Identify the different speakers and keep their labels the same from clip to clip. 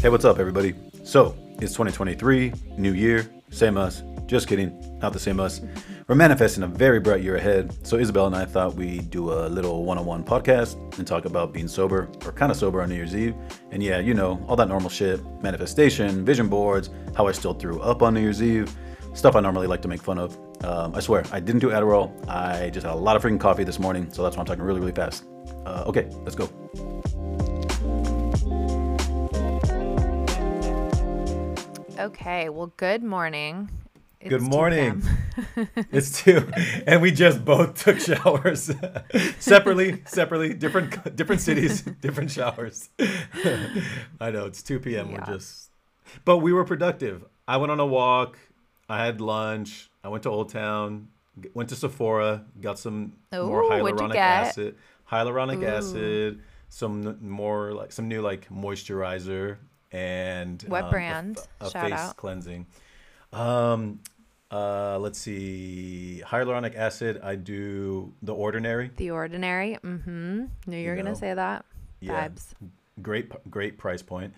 Speaker 1: Hey, what's up, everybody? So, it's 2023, new year, same us. Just kidding, not the same us. We're manifesting a very bright year ahead. So, Isabel and I thought we'd do a little one on one podcast and talk about being sober or kind of sober on New Year's Eve. And yeah, you know, all that normal shit manifestation, vision boards, how I still threw up on New Year's Eve, stuff I normally like to make fun of. Um, I swear, I didn't do Adderall. I just had a lot of freaking coffee this morning. So, that's why I'm talking really, really fast. Uh, okay, let's go.
Speaker 2: Okay, well, good morning. It's
Speaker 1: Good morning. It's two, and we just both took showers separately, separately, different different cities, different showers. I know it's two p.m.
Speaker 2: Yeah.
Speaker 1: We're just, but we were productive. I went on a walk. I had lunch. I went to Old Town. Went to Sephora. Got some more
Speaker 2: Ooh, what'd
Speaker 1: hyaluronic acid. Hyaluronic
Speaker 2: Ooh.
Speaker 1: acid. Some more like some new like moisturizer and
Speaker 2: What
Speaker 1: um,
Speaker 2: brand?
Speaker 1: A,
Speaker 2: Shout
Speaker 1: face
Speaker 2: out.
Speaker 1: cleansing. Um, uh, let's see. Hyaluronic acid. I do the ordinary.
Speaker 2: The Ordinary. Mm-hmm. Knew you were
Speaker 1: You
Speaker 2: gonna say that.
Speaker 1: yeah.
Speaker 2: Vibes.
Speaker 1: Great, great price point.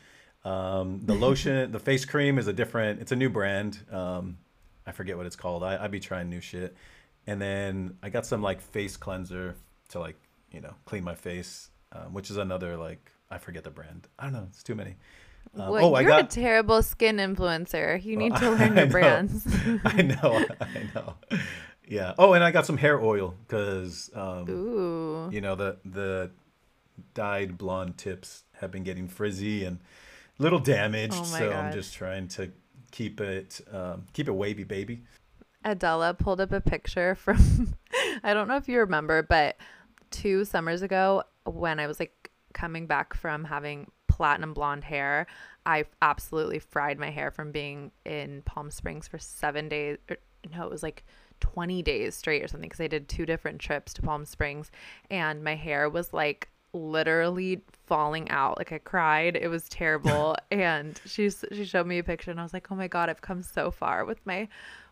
Speaker 1: Um, the lotion, the face cream is a different. It's a new brand. Um, I forget what it's called. I I be trying new shit. And then I got some like face cleanser to like you know clean my face, um, which is another like I forget the brand. I don't know. It's too many. Um,
Speaker 2: well,
Speaker 1: oh, I
Speaker 2: you're
Speaker 1: got.
Speaker 2: a terrible skin influencer. You need to learn your brands.
Speaker 1: I know, I know. Yeah. Oh, and I got some hair oil because um, you know the the dyed blonde tips have been getting frizzy and a little damaged.
Speaker 2: Oh
Speaker 1: so I'm just trying to keep it um, keep it wavy, baby.
Speaker 2: Adela pulled up a picture from I don't know if you remember, but two summers ago when I was like coming back from having platinum blonde hair, I absolutely fried my hair from being in Palm Springs for 7 days or, no, it was like 20 days straight or something because I did two different trips to Palm Springs and my hair was like literally falling out. Like i cried. It was terrible. And she's she showed me a picture and i was like oh my god i've come so far with my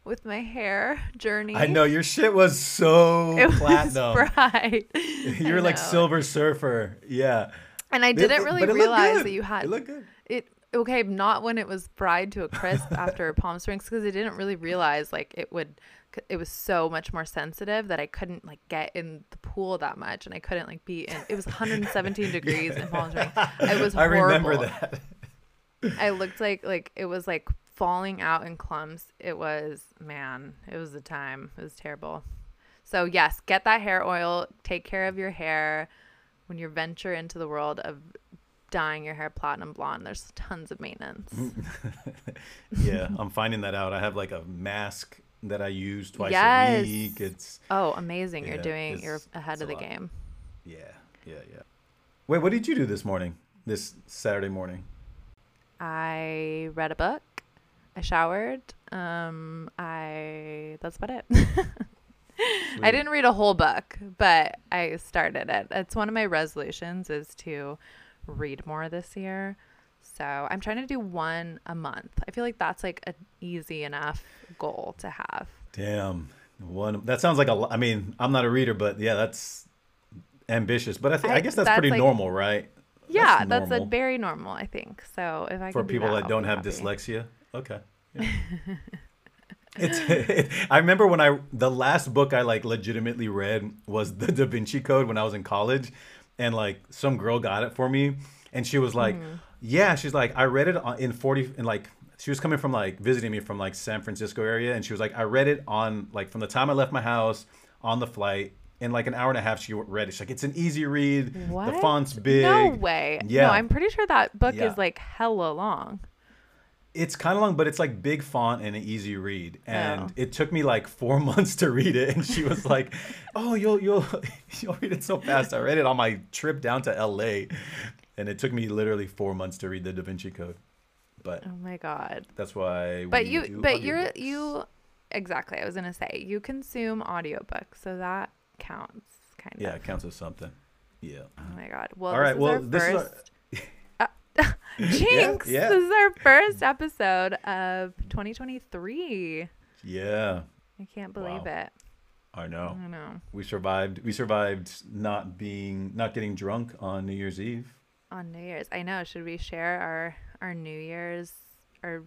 Speaker 2: with my hair journey.
Speaker 1: I know your shit was so
Speaker 2: it was
Speaker 1: platinum.
Speaker 2: bright
Speaker 1: You're like silver surfer. Yeah.
Speaker 2: And i didn't really realize that you had
Speaker 1: It looked good.
Speaker 2: it okay not when it was fried to a crisp after palm springs because i didn't really realize like it would it was so much more sensitive that i couldn't like get in the pool that much and i couldn't like be in it was 117 degrees in palm springs. It was
Speaker 1: I remember
Speaker 2: horrible.
Speaker 1: that.
Speaker 2: i looked like like it was like falling out in clumps. It was man it was the time. It was terrible. So yes get that hair oil. Take care of your hair when you venture into the world of dyeing your hair platinum blonde there's tons of maintenance
Speaker 1: yeah, I'm finding that out. I have like a mask that I use twice
Speaker 2: Yes.
Speaker 1: a week. It's
Speaker 2: Oh, amazing.
Speaker 1: Yeah,
Speaker 2: You're doing, you're ahead of the
Speaker 1: lot.
Speaker 2: game.
Speaker 1: yeah, yeah, yeah. Wait, what did you do this morning? This Saturday morning?
Speaker 2: I read a book. I showered. Um, I, that's about it. I didn't read a whole book, but I started it. It's one of my resolutions is to read more this year. So I'm trying to do one a month. I feel like that's like an easy enough goal to have.
Speaker 1: Damn. One that sounds like a I mean, I'm not a reader, but yeah, that's ambitious. But I I
Speaker 2: I-
Speaker 1: guess that's,
Speaker 2: that's
Speaker 1: pretty
Speaker 2: like-
Speaker 1: normal, right?
Speaker 2: Yeah, that's, a very normal, I think. So if I
Speaker 1: for
Speaker 2: can do
Speaker 1: people that don't have
Speaker 2: happy.
Speaker 1: dyslexia. Okay. Yeah. it's I remember when I the last book I like legitimately read was the Da Vinci Code when I was in college and like some girl got it for me and she was like,
Speaker 2: Mm-hmm.
Speaker 1: "Yeah, she's like I read it on, in 40 in like she was coming from like visiting me from like San Francisco area and she was like I read it on like from the time I left my house on the flight in like an hour and a half she read it. She's like it's an easy read.
Speaker 2: What?
Speaker 1: The font's big.
Speaker 2: No way.
Speaker 1: Yeah.
Speaker 2: No, I'm pretty sure that book
Speaker 1: Yeah.
Speaker 2: is like hella long.
Speaker 1: It's kind of long, but it's like big font and an easy read. And
Speaker 2: Oh.
Speaker 1: it took me like four months to read it. And she was like, "Oh, you'll you'll you'll read it so fast." I read it on my trip down to L.A. And it took me literally four months to read the Da Vinci Code. But
Speaker 2: Oh my god.
Speaker 1: that's why.
Speaker 2: But
Speaker 1: we
Speaker 2: you
Speaker 1: do
Speaker 2: but you're you exactly. I was to say you consume audiobooks, so that counts kind
Speaker 1: Yeah,
Speaker 2: of.
Speaker 1: Yeah, it counts as something. Yeah.
Speaker 2: Oh my god. Well,
Speaker 1: All
Speaker 2: this
Speaker 1: right,
Speaker 2: is
Speaker 1: well, this is our-
Speaker 2: Jinx.
Speaker 1: yeah.
Speaker 2: This is our first episode of 2023.
Speaker 1: Yeah.
Speaker 2: I can't believe
Speaker 1: Wow.
Speaker 2: it.
Speaker 1: I know.
Speaker 2: I know.
Speaker 1: We survived. We survived not being not getting drunk on New Year's Eve.
Speaker 2: On New Year's. I know. Should we share our our New Year's, our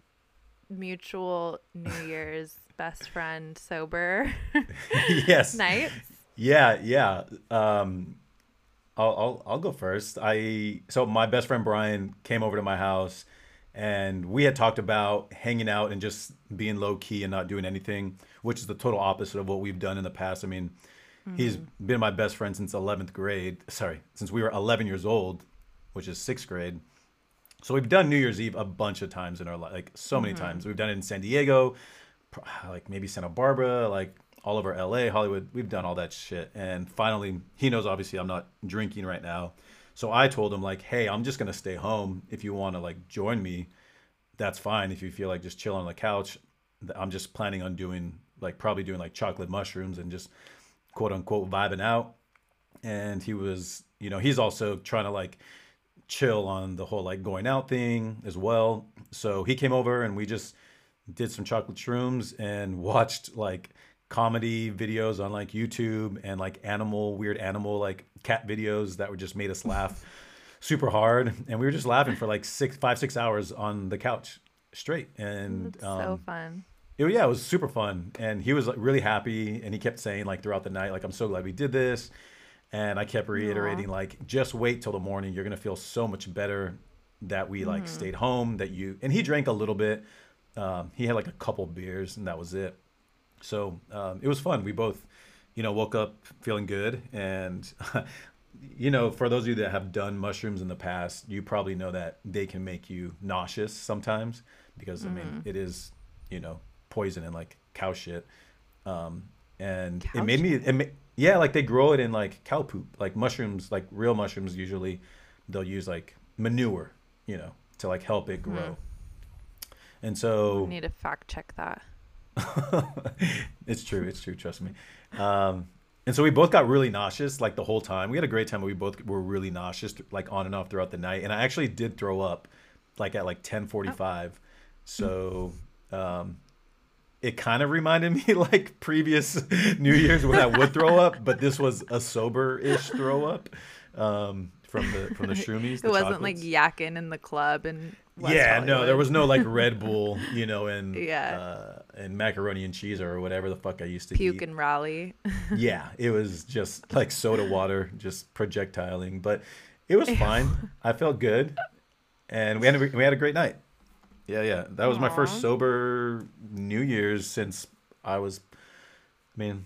Speaker 2: mutual New Year's best friend sober
Speaker 1: yes.
Speaker 2: nights?
Speaker 1: Yeah, yeah. Um, I'll, I'll I'll go first. I so my best friend Brian came over to my house, and we had talked about hanging out and just being low key and not doing anything, which is the total opposite of what we've done in the past. I mean, he's mm-hmm. been my best friend since 11th grade. Sorry, since we were 11 years old, which is sixth grade. So we've done New Year's Eve a bunch of times in our life, like so many mm-hmm. times. We've done it in San Diego, like maybe Santa Barbara, like all over LA, Hollywood. We've done all that shit. And finally, he knows obviously I'm not drinking right now. So I told him like, "Hey, I'm just going to stay home if you want to like join me. That's fine if you feel like just chill on the couch. I'm just planning on doing like probably doing like chocolate mushrooms and just quote unquote vibing out." And he was, you know, he's also trying to like chill on the whole like going out thing as well. So he came over and we just did some chocolate shrooms and watched like comedy videos on like YouTube and like animal weird animal like cat videos that would just made us laugh super hard. And we were just laughing for like six five six hours on the couch straight. And
Speaker 2: That's so
Speaker 1: um,
Speaker 2: fun.
Speaker 1: it, yeah, it was super fun, and he was like, really happy, and he kept saying like throughout the night, like I'm so glad we did this, and I kept reiterating like just wait till the morning, you're gonna feel so much better that we like stayed home, that you and he drank a little bit, um, he had like a couple beers, and that was it. So um, it was fun. We both, you know, woke up feeling good, and you know, for those of you that have done mushrooms in the past, you probably know that they can make you nauseous sometimes because I mean it is, you know, poison and like cow shit. Um, and
Speaker 2: Cow
Speaker 1: it made me, it ma- yeah, like they grow it in like cow poop, like mushrooms, like real mushrooms. Usually, they'll use like manure, you know, to like help it grow. And so
Speaker 2: I need to fact check that.
Speaker 1: it's true. It's true. Trust me. Um, and so we both got really nauseous like the whole time. We had a great time, but we both were really nauseous like on and off throughout the night. And I actually did throw up like at like 1045. So um, it kind of reminded me like previous New Year's when I would throw up, but this was a sober-ish throw up um, from the from the shroomies.
Speaker 2: It
Speaker 1: the
Speaker 2: wasn't like
Speaker 1: chocolates.
Speaker 2: yakking in the club and West
Speaker 1: yeah, no, there was no like Red Bull, you know, and
Speaker 2: Yeah.
Speaker 1: uh, and macaroni and cheese or whatever the fuck I used to do.
Speaker 2: puke
Speaker 1: eat.
Speaker 2: and rally.
Speaker 1: yeah, it was just like soda water, just projectiling, but it was fine. I felt good, and we had a, we had a great night. Yeah, yeah, that was my first sober New Year's since I was, I mean,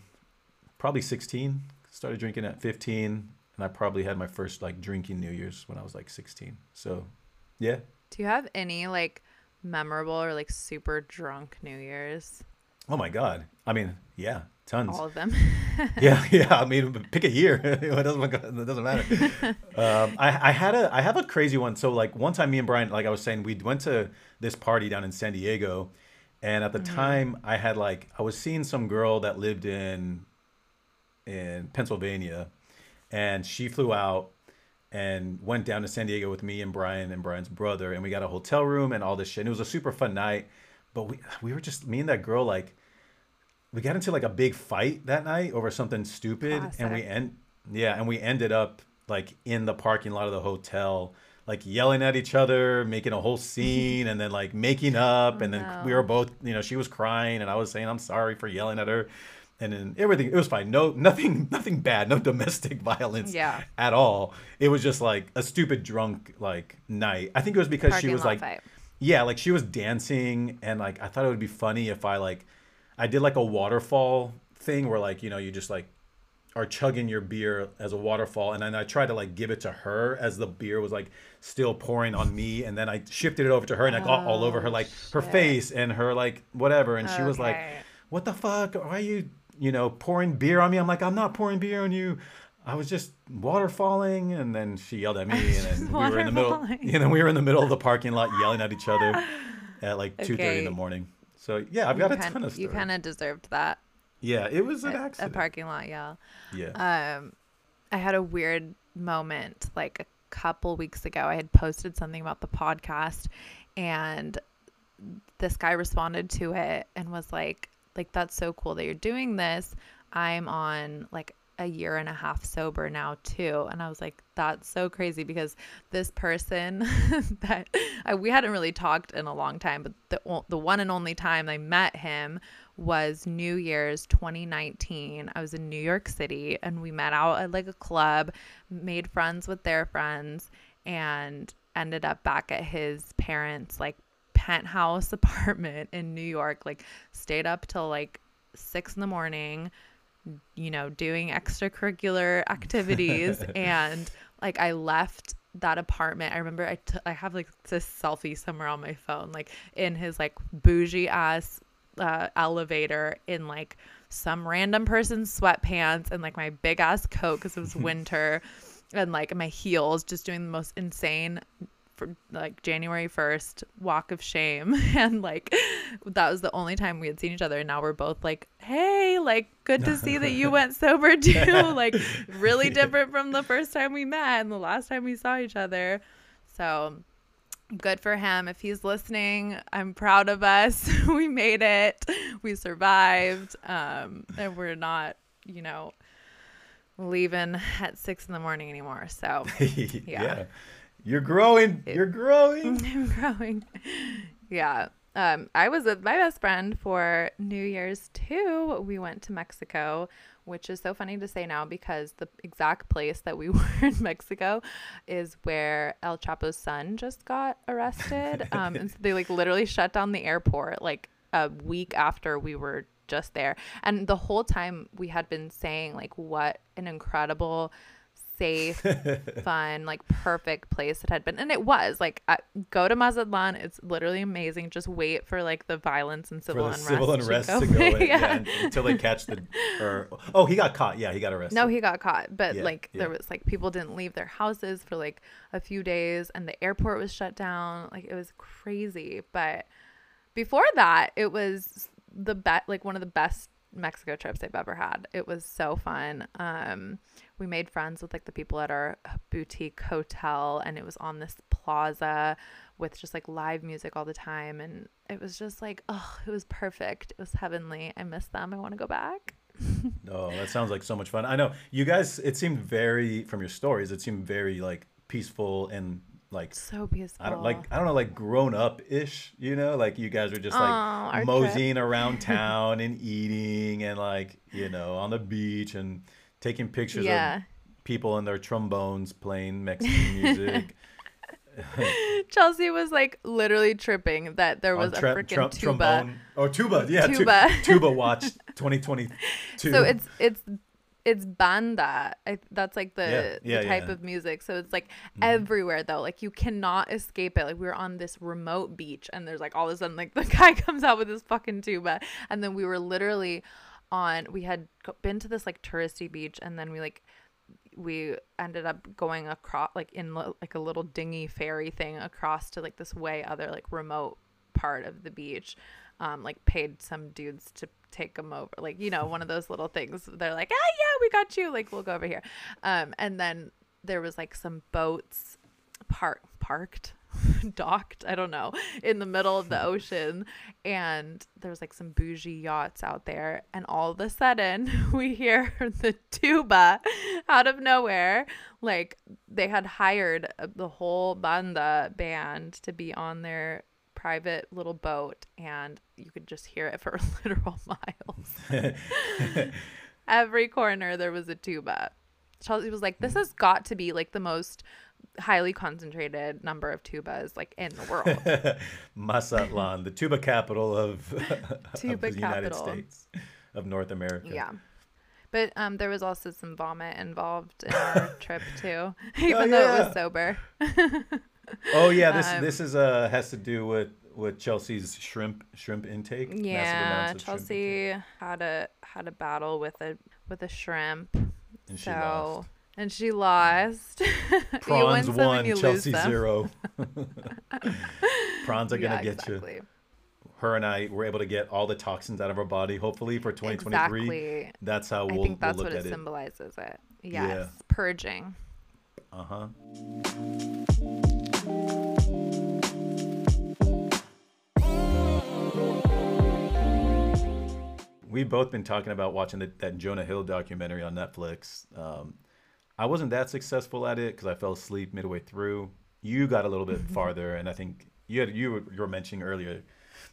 Speaker 1: probably sixteen. Started drinking at fifteen, and I probably had my first like drinking New Year's when I was like sixteen. So, yeah.
Speaker 2: Do you have any like memorable or like super drunk New Year's?
Speaker 1: Oh my God. I mean, yeah, tons.
Speaker 2: All of them.
Speaker 1: yeah, yeah. I mean, pick a year. it doesn't it doesn't matter. um, I I had a I have a crazy one. So like one time, me and Brian, like I was saying, we went to this party down in San Diego, and at the time, I had like I was seeing some girl that lived in in Pennsylvania, and she flew out and went down to San Diego with me and Brian and Brian's brother, and we got a hotel room and all this shit. And it was a super fun night, but we we were just me and that girl like we got into like a big fight that night over something stupid, and we
Speaker 2: Classic.
Speaker 1: end yeah, and we ended up like in the parking lot of the hotel. Like yelling at each other, making a whole scene, and then like making up, and then we were both, you know, she was crying, and I was saying I'm sorry for yelling at her, and then everything it was fine. No, nothing, nothing bad, no domestic violence
Speaker 2: Yeah.
Speaker 1: at all. It was just like a stupid drunk like night. I think it was because she was like,
Speaker 2: fight.
Speaker 1: yeah, like she was dancing, and like I thought it would be funny if I like, I did like a waterfall thing where like you know you just like are chugging your beer as a waterfall, and then I tried to like give it to her as the beer was like still pouring on me, and then I shifted it over to her, and I got all over her
Speaker 2: Oh,
Speaker 1: like her face and her like whatever, and she was like, "What the fuck? Why are you you know pouring beer on me?" I'm like, "I'm not pouring beer on you." I was just waterfalling, and then she yelled at me, and then we were in the middle. And then we were in the middle of the parking lot yelling at each other at like two thirty in the morning. So yeah, I've got a
Speaker 2: you
Speaker 1: ton of
Speaker 2: You
Speaker 1: stories.
Speaker 2: kind of deserved that.
Speaker 1: yeah, it was an
Speaker 2: a- A parking lot yell.
Speaker 1: yeah.
Speaker 2: Um, I had a weird moment like a couple weeks ago. I had posted something about the podcast, and this guy responded to it and was like, "Like that's so cool that you're doing this. I'm on like." a year and a half sober now too and i was like that's so crazy because this person that I, we hadn't really talked in a long time but the, the one and only time i met him was new year's 2019 i was in new york city and we met out at like a club made friends with their friends and ended up back at his parents like penthouse apartment in new york like stayed up till like six in the morning you know, doing extracurricular activities. and like I left that apartment. I remember I, t- I have like this selfie somewhere on my phone, like in his like bougie ass uh, elevator in like some random person's sweatpants and like my big ass coat because it was winter and like my heels just doing the most insane for like January 1st walk of shame. And like that was the only time we had seen each other. And now we're both like hey like good to see that you went sober too. Like really different from the first time we met and the last time we saw each other. So good for him. If he's listening i'm proud of us. We made it. We survived. Um and we're not you know leaving at six in the morning anymore. So
Speaker 1: yeah. yeah. You're growing. You're growing.
Speaker 2: I'm growing. Yeah. Um, I was with my best friend for New Year's too. We went to Mexico, which is so funny to say now because the exact place that we were in Mexico is where El Chapo's son just got arrested. Um, and so they like literally shut down the airport like a week after we were just there. And the whole time we had been saying like what an incredible safe, fun, like perfect place it had been. And it was like, I, go to Mazatlan. It's literally amazing. Just wait for like the violence and civil unrest. Civil unrest to go, to
Speaker 1: go yeah. yeah. until they catch the. Or oh, he got caught. Yeah, he got arrested.
Speaker 2: No, he got caught. But yeah, like there was like people didn't leave their houses for like a few days, and the airport was shut down. Like it was crazy. But before that, it was the bet like one of the best Mexico trips I've ever had. It was so fun. Um, we made friends with like the people at our boutique hotel, and it was on this plaza with just like live music all the time, and it was just like, oh, it was perfect. It was heavenly. I miss them. I want to go back.
Speaker 1: oh, that sounds like so much fun. I know you guys. It seemed very from your stories. It seemed very like peaceful and like
Speaker 2: so peaceful.
Speaker 1: I don't like I don't know like grown up ish, you know, like you guys were just like oh, moseying trip. around town and eating and like you know on the beach and taking pictures yeah. of people and their trombones playing Mexican music.
Speaker 2: Chelsea was like literally tripping that there was tra- a freaking tr- tuba. Trombone.
Speaker 1: Oh, tuba, yeah, tuba. tuba watch 2022.
Speaker 2: So it's it's it's banda. I, that's like the, yeah, yeah, the type yeah. of music. So it's like mm-hmm. everywhere though. Like you cannot escape it. Like we were on this remote beach and there's like all of a sudden like the guy comes out with his fucking tuba and then we were literally on we had been to this like touristy beach and then we like we ended up going across like in like a little dinghy ferry thing across to like this way other like remote part of the beach um like paid some dudes to take them over like you know one of those little things. They're like ah yeah we got you. Like we'll go over here. Um and then there was like some boats park parked docked i don't know in the middle of the ocean. And there's like some bougie yachts out there. And all of a sudden we hear the tuba out of nowhere. Like they had hired uh, the whole banda band to be on their private little boat and you could just hear it for literal miles. Every corner there was a tuba. Chelsea was like, "This has got to be like the most highly concentrated number of tubas like in the world."
Speaker 1: Mazatlan, the tuba capital of, tuba of the capital. United States of North America.
Speaker 2: Yeah. But um, there was also some vomit involved in our trip too, even oh, yeah. though it was sober
Speaker 1: oh yeah, this um, this is uh has to do with with Chelsea's shrimp shrimp intake.
Speaker 2: Yeah, Chelsea intake. had a had a battle with a with a shrimp.
Speaker 1: And she so, lost.
Speaker 2: And she lost.
Speaker 1: Prawns won, Chelsea zero. Prawns are gonna yeah, get exactly. you. Her and I were able to get all the toxins out of our body. Hopefully for 2023. Exactly. That's how we'll. I think that's we'll what it,
Speaker 2: it symbolizes. It. Yes, yeah. purging.
Speaker 1: Uh huh. We've both been talking about watching the, that Jonah Hill documentary on Netflix. Um, I wasn't that successful at it because I fell asleep midway through. You got a little bit farther, and I think you had you were, you were mentioning earlier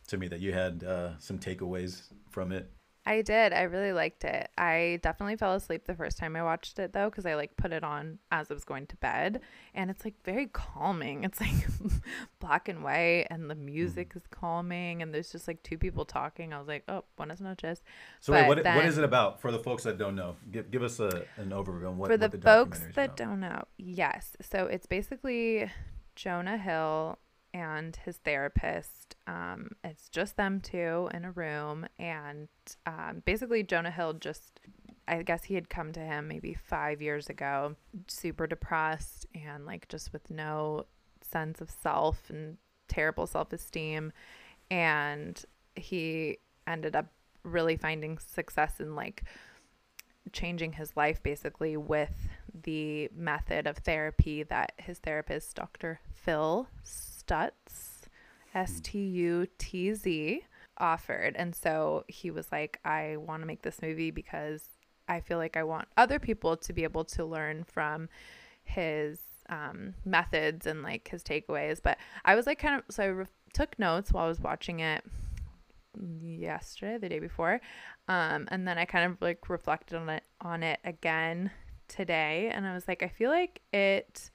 Speaker 1: to me that you had uh, some takeaways from it.
Speaker 2: I did. I really liked it. I definitely fell asleep the first time I watched it though cuz I like put it on as I was going to bed and it's like very calming. It's like black and white and the music mm. is calming and there's just like two people talking. I was like, "Oh, buenas noches."
Speaker 1: So wait, what, what
Speaker 2: then-
Speaker 1: is it about for the folks that don't know? Give, give us a, an overview on what
Speaker 2: For
Speaker 1: what
Speaker 2: the,
Speaker 1: the
Speaker 2: folks that
Speaker 1: about.
Speaker 2: don't know, yes. So it's basically Jonah Hill and his therapist. Um, it's just them two in a room, and um, basically Jonah Hill just. I guess he had come to him maybe five years ago, super depressed and like just with no sense of self and terrible self esteem. And he ended up really finding success in like changing his life basically with the method of therapy that his therapist, Dr. Phil Stutz, S T U T Z, offered. And so he was like, I want to make this movie because I feel like I want other people to be able to learn from his um, methods and like his takeaways. But I was like, kind of, so I re- took notes while I was watching it yesterday, the day before. Um, and then I kind of like reflected on it on it again today and I was like I feel like it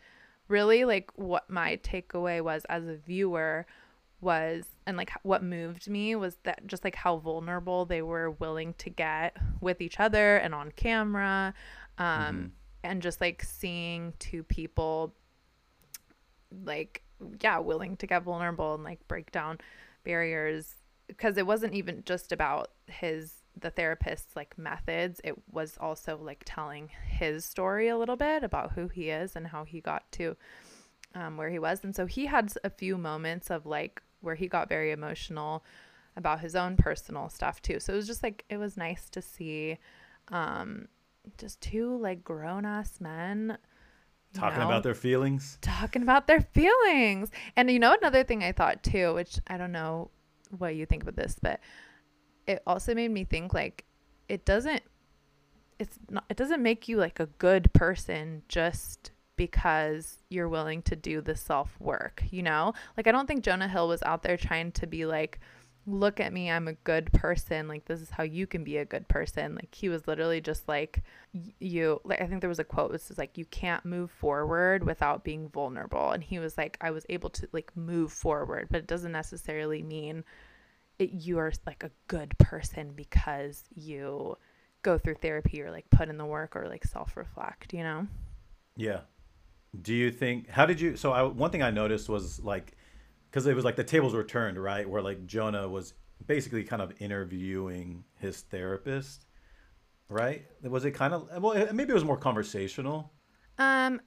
Speaker 2: really like what my takeaway was as a viewer was and like what moved me was that just like how vulnerable they were willing to get with each other and on camera um and just like seeing two people like yeah willing to get vulnerable and like break down barriers because it wasn't even just about his the therapist's like methods it was also like telling his story a little bit about who he is and how he got to um, where he was and so he had a few moments of like where he got very emotional about his own personal stuff too so it was just like it was nice to see um just two like grown-ass men
Speaker 1: Talking
Speaker 2: know,
Speaker 1: about their feelings.
Speaker 2: talking about their feelings. And you know another thing I thought too, which I don't know what you think about this, but it also made me think like it doesn't it's not it doesn't make you like a good person just because you're willing to do the self work, you know? Like I don't think Jonah Hill was out there trying to be like look at me, I'm a good person. Like this is how you can be a good person. Like he was literally just like you like I think there was a quote which is like you can't move forward without being vulnerable. And he was like I was able to like move forward, but it doesn't necessarily mean it, you are like a good person because you go through therapy or like put in the work or like self reflect, you know?
Speaker 1: Yeah. Do you think? How did you? So I, one thing I noticed was like, because it was like the tables were turned, right? Where like Jonah was basically kind of interviewing his therapist, right? Was it kind of well? Maybe it was more conversational.
Speaker 2: Um,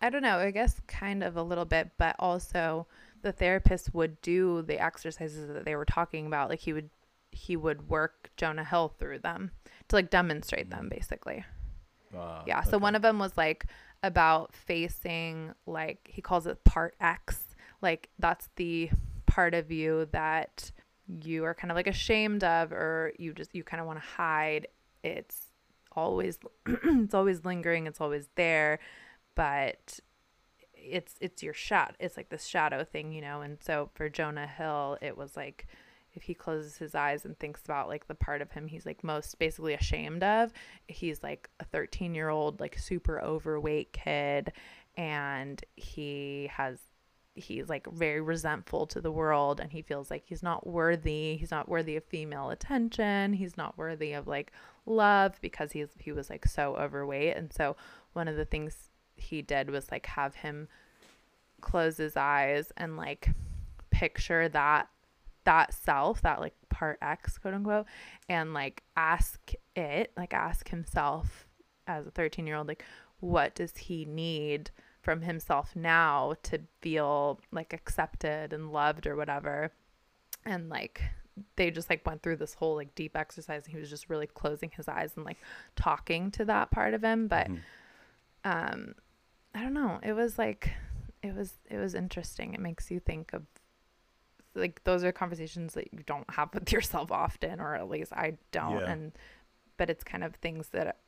Speaker 2: I don't know. I guess kind of a little bit, but also the therapist would do the exercises that they were talking about. Like he would, he would work Jonah Hill through them to like demonstrate them, basically.
Speaker 1: Uh,
Speaker 2: Yeah. So
Speaker 1: okay.
Speaker 2: one of them was like about facing like he calls it part X. Like that's the part of you that you are kind of like ashamed of or you just you kind of want to hide. It's always it's always lingering, it's always there, but it's it's your shot. It's like this shadow thing, you know. And so for Jonah Hill, it was like if he closes his eyes and thinks about like the part of him he's like most basically ashamed of, he's like a 13 year old like super overweight kid and he has he's like very resentful to the world and he feels like he's not worthy he's not worthy of female attention he's not worthy of like love because he's he was like so overweight and so one of the things he did was like have him close his eyes and like picture that that self that like part x quote unquote and like ask it like ask himself as a 13 year old like what does he need from himself now to feel like accepted and loved or whatever and like they just like went through this whole like deep exercise and he was just really closing his eyes and like talking to that part of him but
Speaker 1: Mhm.
Speaker 2: um i don't know it was like it was it was interesting it makes you think of like those are conversations that you don't have with yourself often or at least I don't
Speaker 1: Yeah.
Speaker 2: and but it's kind of things that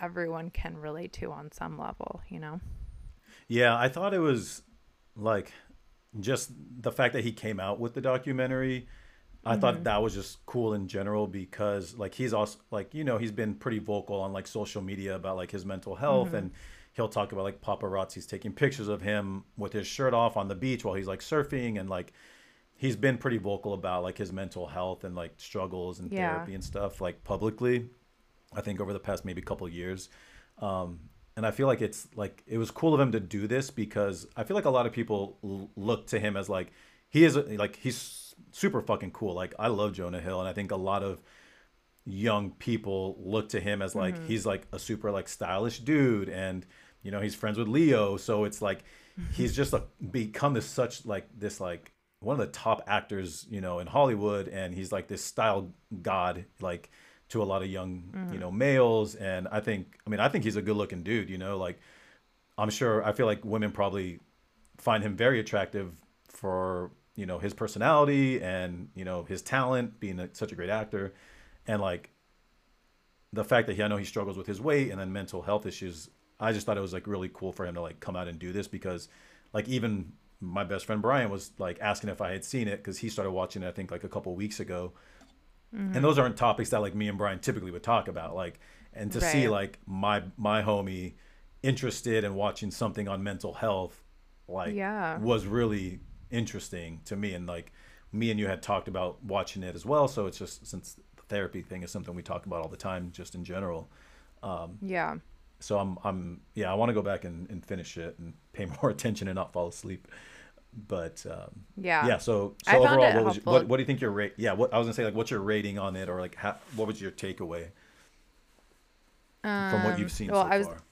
Speaker 2: everyone can relate to on some level, you know.
Speaker 1: Yeah, I thought it was like just the fact that he came out with the documentary. I
Speaker 2: Mm-hmm.
Speaker 1: thought that was just cool in general because like he's also like you know he's been pretty vocal on like social media about like his mental health
Speaker 2: Mm-hmm.
Speaker 1: and he'll talk about like paparazzi's taking pictures of him with his shirt off on the beach while he's like surfing and like he's been pretty vocal about like his mental health and like struggles and
Speaker 2: Yeah.
Speaker 1: therapy and stuff like publicly I think over the past maybe couple of years. Um, and I feel like it's like it was cool of him to do this because I feel like a lot of people l- look to him as like he is like he's super fucking cool. Like I love Jonah Hill, and I think a lot of young people look to him as like he's like a super like stylish dude, and you know he's friends with Leo, so it's like he's just a, become this such like this like one of the top actors you know in Hollywood, and he's like this style god like to a lot of young you know mm-hmm. males, and I think I mean I think he's a good looking dude, you know like I'm sure I feel like women probably find him very attractive for you know his personality and you know his talent being a, such a great actor and like the fact that he I know he struggles with his weight and then mental health issues I just thought it was like really cool for him to like come out and do this because like even my best friend Brian was like asking if I had seen it because he started watching it I think like a couple weeks ago. And those aren't topics that like me and Brian typically would talk about like and to see like my my homie interested in watching something on mental health like
Speaker 2: Yeah.
Speaker 1: was really interesting to me. And like me and you had talked about watching it as well. So it's just since the therapy thing is something we talk about all the time just in general.
Speaker 2: Um, yeah.
Speaker 1: So i'm i'm yeah i want to go back and, and finish it and pay more attention and not fall asleep but um
Speaker 2: Yeah.
Speaker 1: yeah so so
Speaker 2: found
Speaker 1: overall what, was, what what do you think your rate yeah what i was gonna say like what's your rating on it or like how, what was your takeaway from what you've
Speaker 2: Um,
Speaker 1: seen
Speaker 2: well,
Speaker 1: so
Speaker 2: I was
Speaker 1: far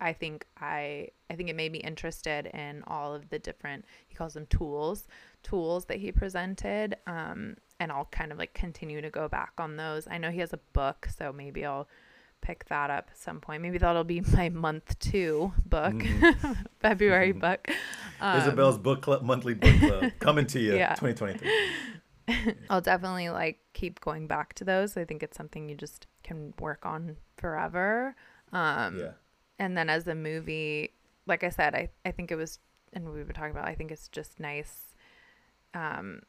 Speaker 2: I think I I think it made me interested in all of the different he calls them tools tools that he presented um and I'll kind of like continue to go back on those. I know he has a book, so maybe I'll pick that up at some point. Maybe that'll be my month 2 book. February book. Um,
Speaker 1: isabel's book club monthly book club coming to you
Speaker 2: Yeah.
Speaker 1: 2023
Speaker 2: I'll definitely like keep going back to those. I think it's something you just can work on forever. Um
Speaker 1: yeah
Speaker 2: and then as a movie like i said i, I think it was and we were talking about i think it's just nice um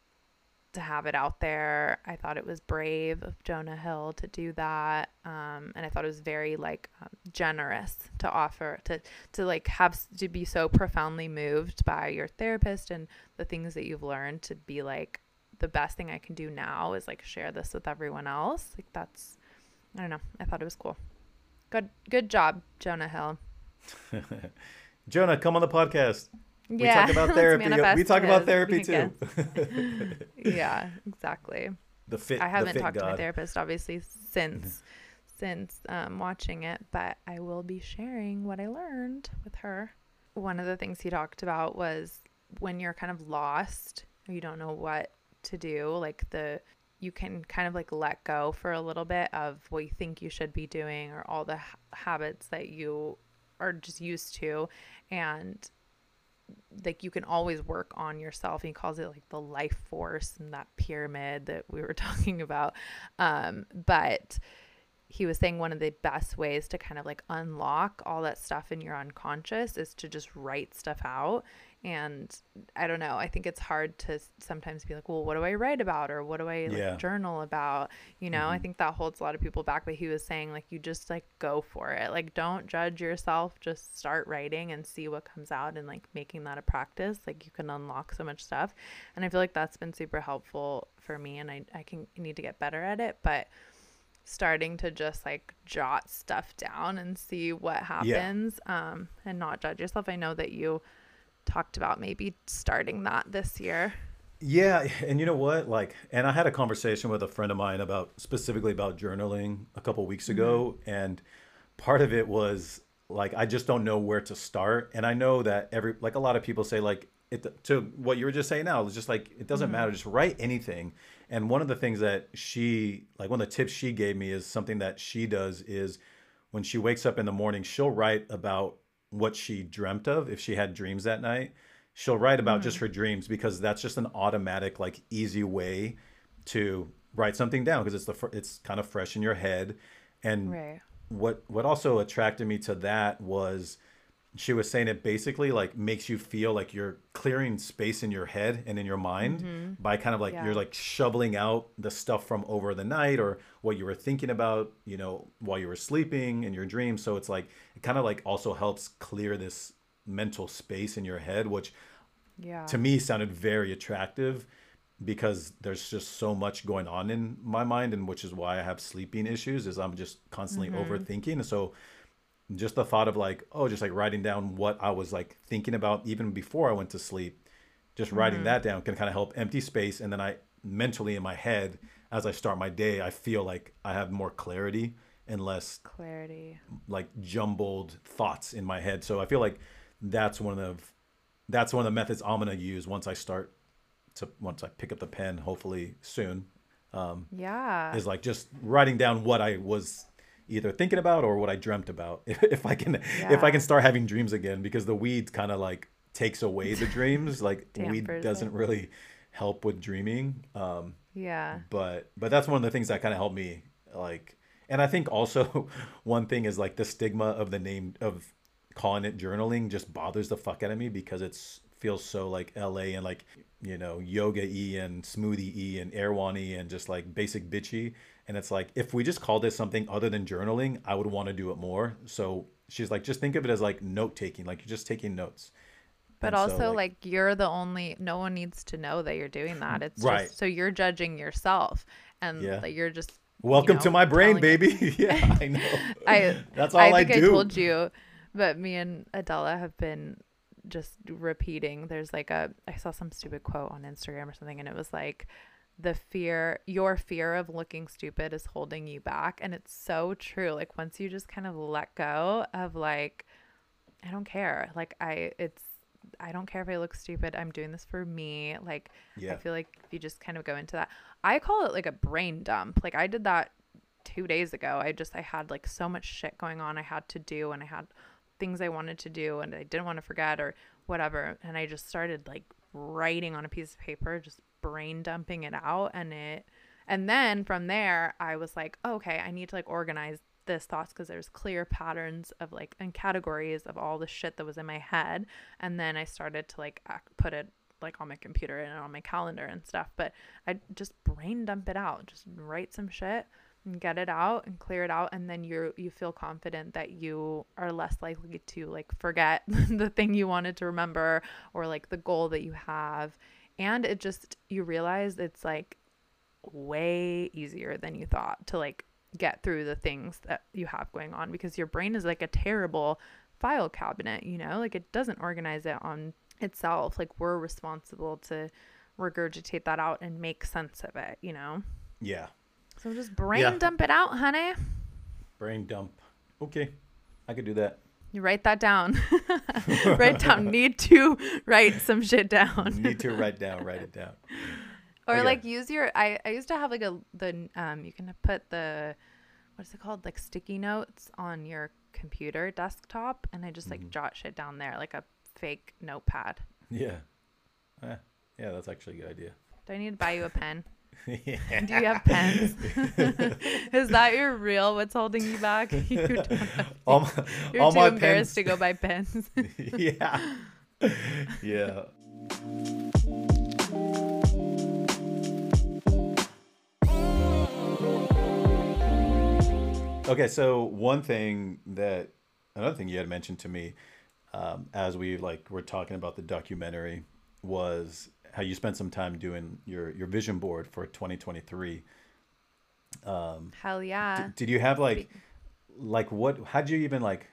Speaker 2: to have it out there. I thought it was brave of jonah hill to do that um and i thought it was very like um, generous to offer to to like have to be so profoundly moved by your therapist and the things that you've learned to be like the best thing i can do now is like share this with everyone else. Like that's i don't know. I thought it was cool. Good good job jonah hill.
Speaker 1: Jonah come on the podcast we
Speaker 2: yeah
Speaker 1: talk about therapy. We talk about therapy too.
Speaker 2: yeah exactly.
Speaker 1: The fit
Speaker 2: i haven't
Speaker 1: fit
Speaker 2: talked to my therapist obviously since since um, watching it but i will be sharing what i learned with her. One of the things he talked about was when you're kind of lost or you don't know what to do like the you can kind of like let go for a little bit of what you think you should be doing or all the ha- habits that you are just used to. And like you can always work on yourself he calls it like the life force and that pyramid that we were talking about. Um but he was saying one of the best ways to kind of like unlock all that stuff in your unconscious is to just write stuff out. And i don't know i think it's hard to sometimes be like well what do i write about? Or what do i like,
Speaker 1: Yeah.
Speaker 2: journal about? You know i mm-hmm. think that holds a lot of people back but he was saying like you just like go for it. Like don't judge yourself just start writing and see what comes out and like making that a practice. Like you can unlock so much stuff. And i feel like that's been super helpful for me and i, I can need to get better at it. But starting to just like jot stuff down and see what happens um and not judge yourself. I know that you talked about maybe starting that this year.
Speaker 1: Yeah, and you know what? Like, and I had a conversation with a friend of mine about specifically about journaling a couple weeks ago, and part of it was like I just don't know where to start, and I know that every like a lot of people say like it to what you were just saying now it's just like it doesn't mm-hmm. matter, just write anything. And one of the things that she like one of the tips she gave me is something that she does is when she wakes up in the morning, she'll write about what she dreamt of if she had dreams that night she'll write about just mm-hmm. her dreams because that's just an automatic like easy way to write something down because it's the fr- it's kind of fresh in your head and
Speaker 2: Right.
Speaker 1: what what also attracted me to that was she was saying it basically like makes you feel like you're clearing space in your head and in your mind mm-hmm. by kind of like
Speaker 2: Yeah.
Speaker 1: you're like shoveling out the stuff from over the night or what you were thinking about you know while you were sleeping in your dreams so it's like it kind of like also helps clear this mental space in your head which
Speaker 2: Yeah.
Speaker 1: to me sounded very attractive because there's just so much going on in my mind and which is why I have sleeping issues is I'm just constantly mm-hmm. overthinking so just the thought of like oh just like writing down what I was like thinking about even before I went to sleep just writing that down can kind of help empty space and then I mentally in my head as I start my day I feel like I have more clarity and less
Speaker 2: Clarity.
Speaker 1: like jumbled thoughts in my head. So I feel like that's one of that's one of the methods I'm gonna use once I start to once I pick up the pen, hopefully soon.
Speaker 2: um Yeah.
Speaker 1: Is like just writing down what I was either thinking about or what I dreamt about. If, if I can if I can start having dreams again, because the weed kind of like takes away the dreams. Like weed doesn't
Speaker 2: it.
Speaker 1: really help with dreaming. Um,
Speaker 2: yeah.
Speaker 1: but but that's one of the things that kind of helped me like and i think also one thing is like the stigma of the name of calling it journaling just bothers the fuck out of me because it's feels so like la and like you know yoga e and smoothie e and Erewhon e and just like basic bitchy and it's like if we just called it something other than journaling i would want to do it more so she's like just think of it as like note taking like you're just taking notes
Speaker 2: But
Speaker 1: And so,
Speaker 2: also, like, you're the only. No one needs to know that you're doing that. It's
Speaker 1: Right.
Speaker 2: just so you're judging yourself, and
Speaker 1: Yeah.
Speaker 2: that you're just. you
Speaker 1: welcome to my brain baby yeah i know
Speaker 2: I
Speaker 1: that's all
Speaker 2: I
Speaker 1: i,
Speaker 2: think I,
Speaker 1: do
Speaker 2: told you, but me and Adela have been just repeating. There's like a I saw some stupid quote on Instagram or something, and it was like, "The fear, your fear of looking stupid is holding you back," and it's so true. Like once you just kind of let go of like, I don't care. Like I, it's. I don't care if I look stupid. I'm doing this for me. Like,
Speaker 1: Yeah.
Speaker 2: I feel like if you just kind of go into that, I call it like a brain dump. Like, I did that two days ago. I just, I had like so much shit going on I had to do, and I had things I wanted to do, and I didn't want to forget or whatever. And I just started like writing on a piece of paper, just brain dumping it out. And it, and then from there, I was like, okay, I need to like organize this thoughts because there's clear patterns of like and categories of all the shit that was in my head. And then i started to like ac- put it like on my computer and on my calendar and stuff. But i just brain dump it out just write some shit and get it out and clear it out. And then you you feel confident that you are less likely to like forget the thing you wanted to remember or like the goal that you have and it just you realize it's like way easier than you thought to like get through the things that you have going on because your brain is like a terrible file cabinet, you know? Like it doesn't organize it on itself. Like we're responsible to regurgitate that out and make sense of it, you know?
Speaker 1: yeah
Speaker 2: So just brain
Speaker 1: Yeah.
Speaker 2: dump it out, honey.
Speaker 1: Brain dump. Okay, I could do that.
Speaker 2: You write that down. write down. Need to write some shit down.
Speaker 1: Need to write down, write it down.
Speaker 2: or
Speaker 1: Okay.
Speaker 2: like use your I, I used to have like a the um you can put the what's it called like sticky notes on your computer desktop and i just like
Speaker 1: Mhm.
Speaker 2: jot shit down there like a fake notepad
Speaker 1: Yeah. Eh, yeah, that's actually a good idea.
Speaker 2: do i need to buy you a pen
Speaker 1: yeah.
Speaker 2: do you have pens is that your real what's holding you back you don't have,
Speaker 1: all my,
Speaker 2: you're
Speaker 1: all
Speaker 2: too
Speaker 1: my
Speaker 2: embarrassed
Speaker 1: pens.
Speaker 2: to go buy pens
Speaker 1: yeah. Yeah. Okay, so one thing that another thing you had mentioned to me um, as we like were talking about the documentary was how you spent some time doing your your vision board for 2023.
Speaker 2: Um, hell yeah.
Speaker 1: Did you have like like what how'd you even like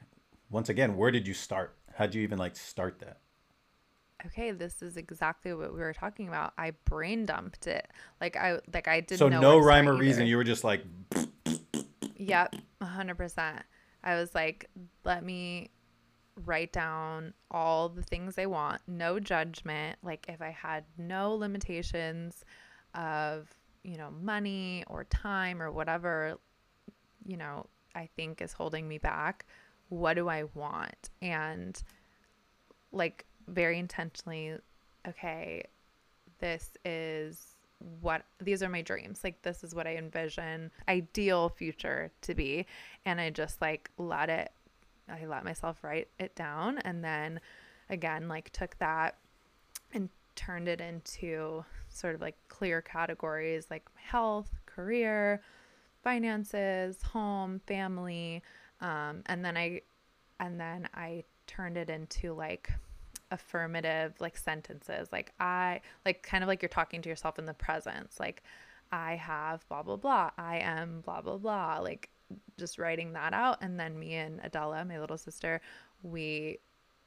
Speaker 1: once again where did you start? How'd you even like start that?
Speaker 2: Okay this is exactly what we were talking about. I brain dumped it. Like i like i didn't
Speaker 1: so no rhyme or
Speaker 2: start
Speaker 1: reason you were just like
Speaker 2: Yep, hundred percent. I was like, let me write down all the things I want, no judgment. Like if I had no limitations of, you know, money or time or whatever, you know, I think is holding me back, what do I want? And like very intentionally, okay, this is what these are my dreams. Like this is what I envision ideal future to be. And I just like let it I let myself write it down and then again like took that and turned it into sort of like clear categories like health, career, finances, home, family, um, and then I and then I turned it into like affirmative like sentences like I like kind of like you're talking to yourself in the presence like I have blah blah blah. I am blah blah blah. Like just writing that out and then me and Adela my little sister we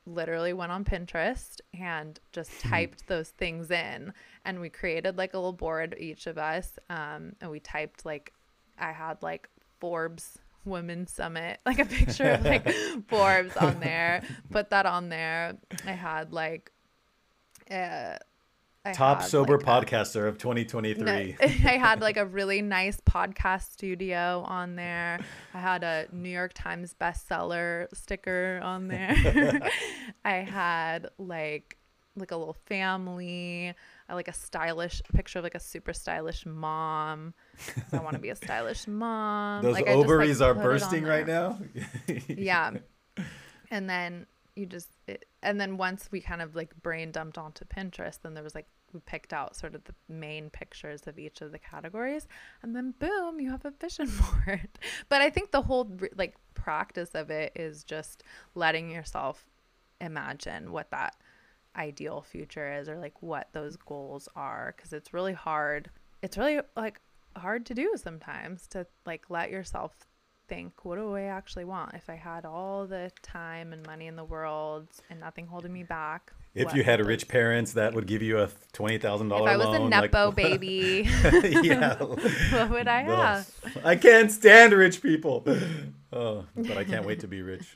Speaker 2: literally went on Pinterest and just typed those things in and we created like a little board each of us um, and we typed like I had like Forbes Women's Summit, like a picture of like Forbes on there. Put that on there. I had like uh
Speaker 1: I Top sober like podcaster of 2023. No, I
Speaker 2: had like a really nice podcast studio on there. I had a New York Times bestseller sticker on there. I had like like a little family. I like a stylish picture of like a super stylish mom. I want to be a stylish mom.
Speaker 1: Those
Speaker 2: like,
Speaker 1: ovaries just, like, are bursting right now.
Speaker 2: yeah, and then you just it, and then once we kind of like brain dumped onto Pinterest, then there was like picked out sort of the main pictures of each of the categories, and then boom, you have a vision board. but I think the whole like practice of it is just letting yourself imagine what that ideal future is or like what those goals are. Because it's really hard it's really like hard to do sometimes to like let yourself think what do i actually want? If i had all the time and money in the world and nothing holding me back
Speaker 1: if you had rich parents that would give you a twenty thousand dollar loan,
Speaker 2: if I was
Speaker 1: a
Speaker 2: nepo like, baby, yeah, what would I have?
Speaker 1: I can't stand rich people. Oh, but I can't wait to be rich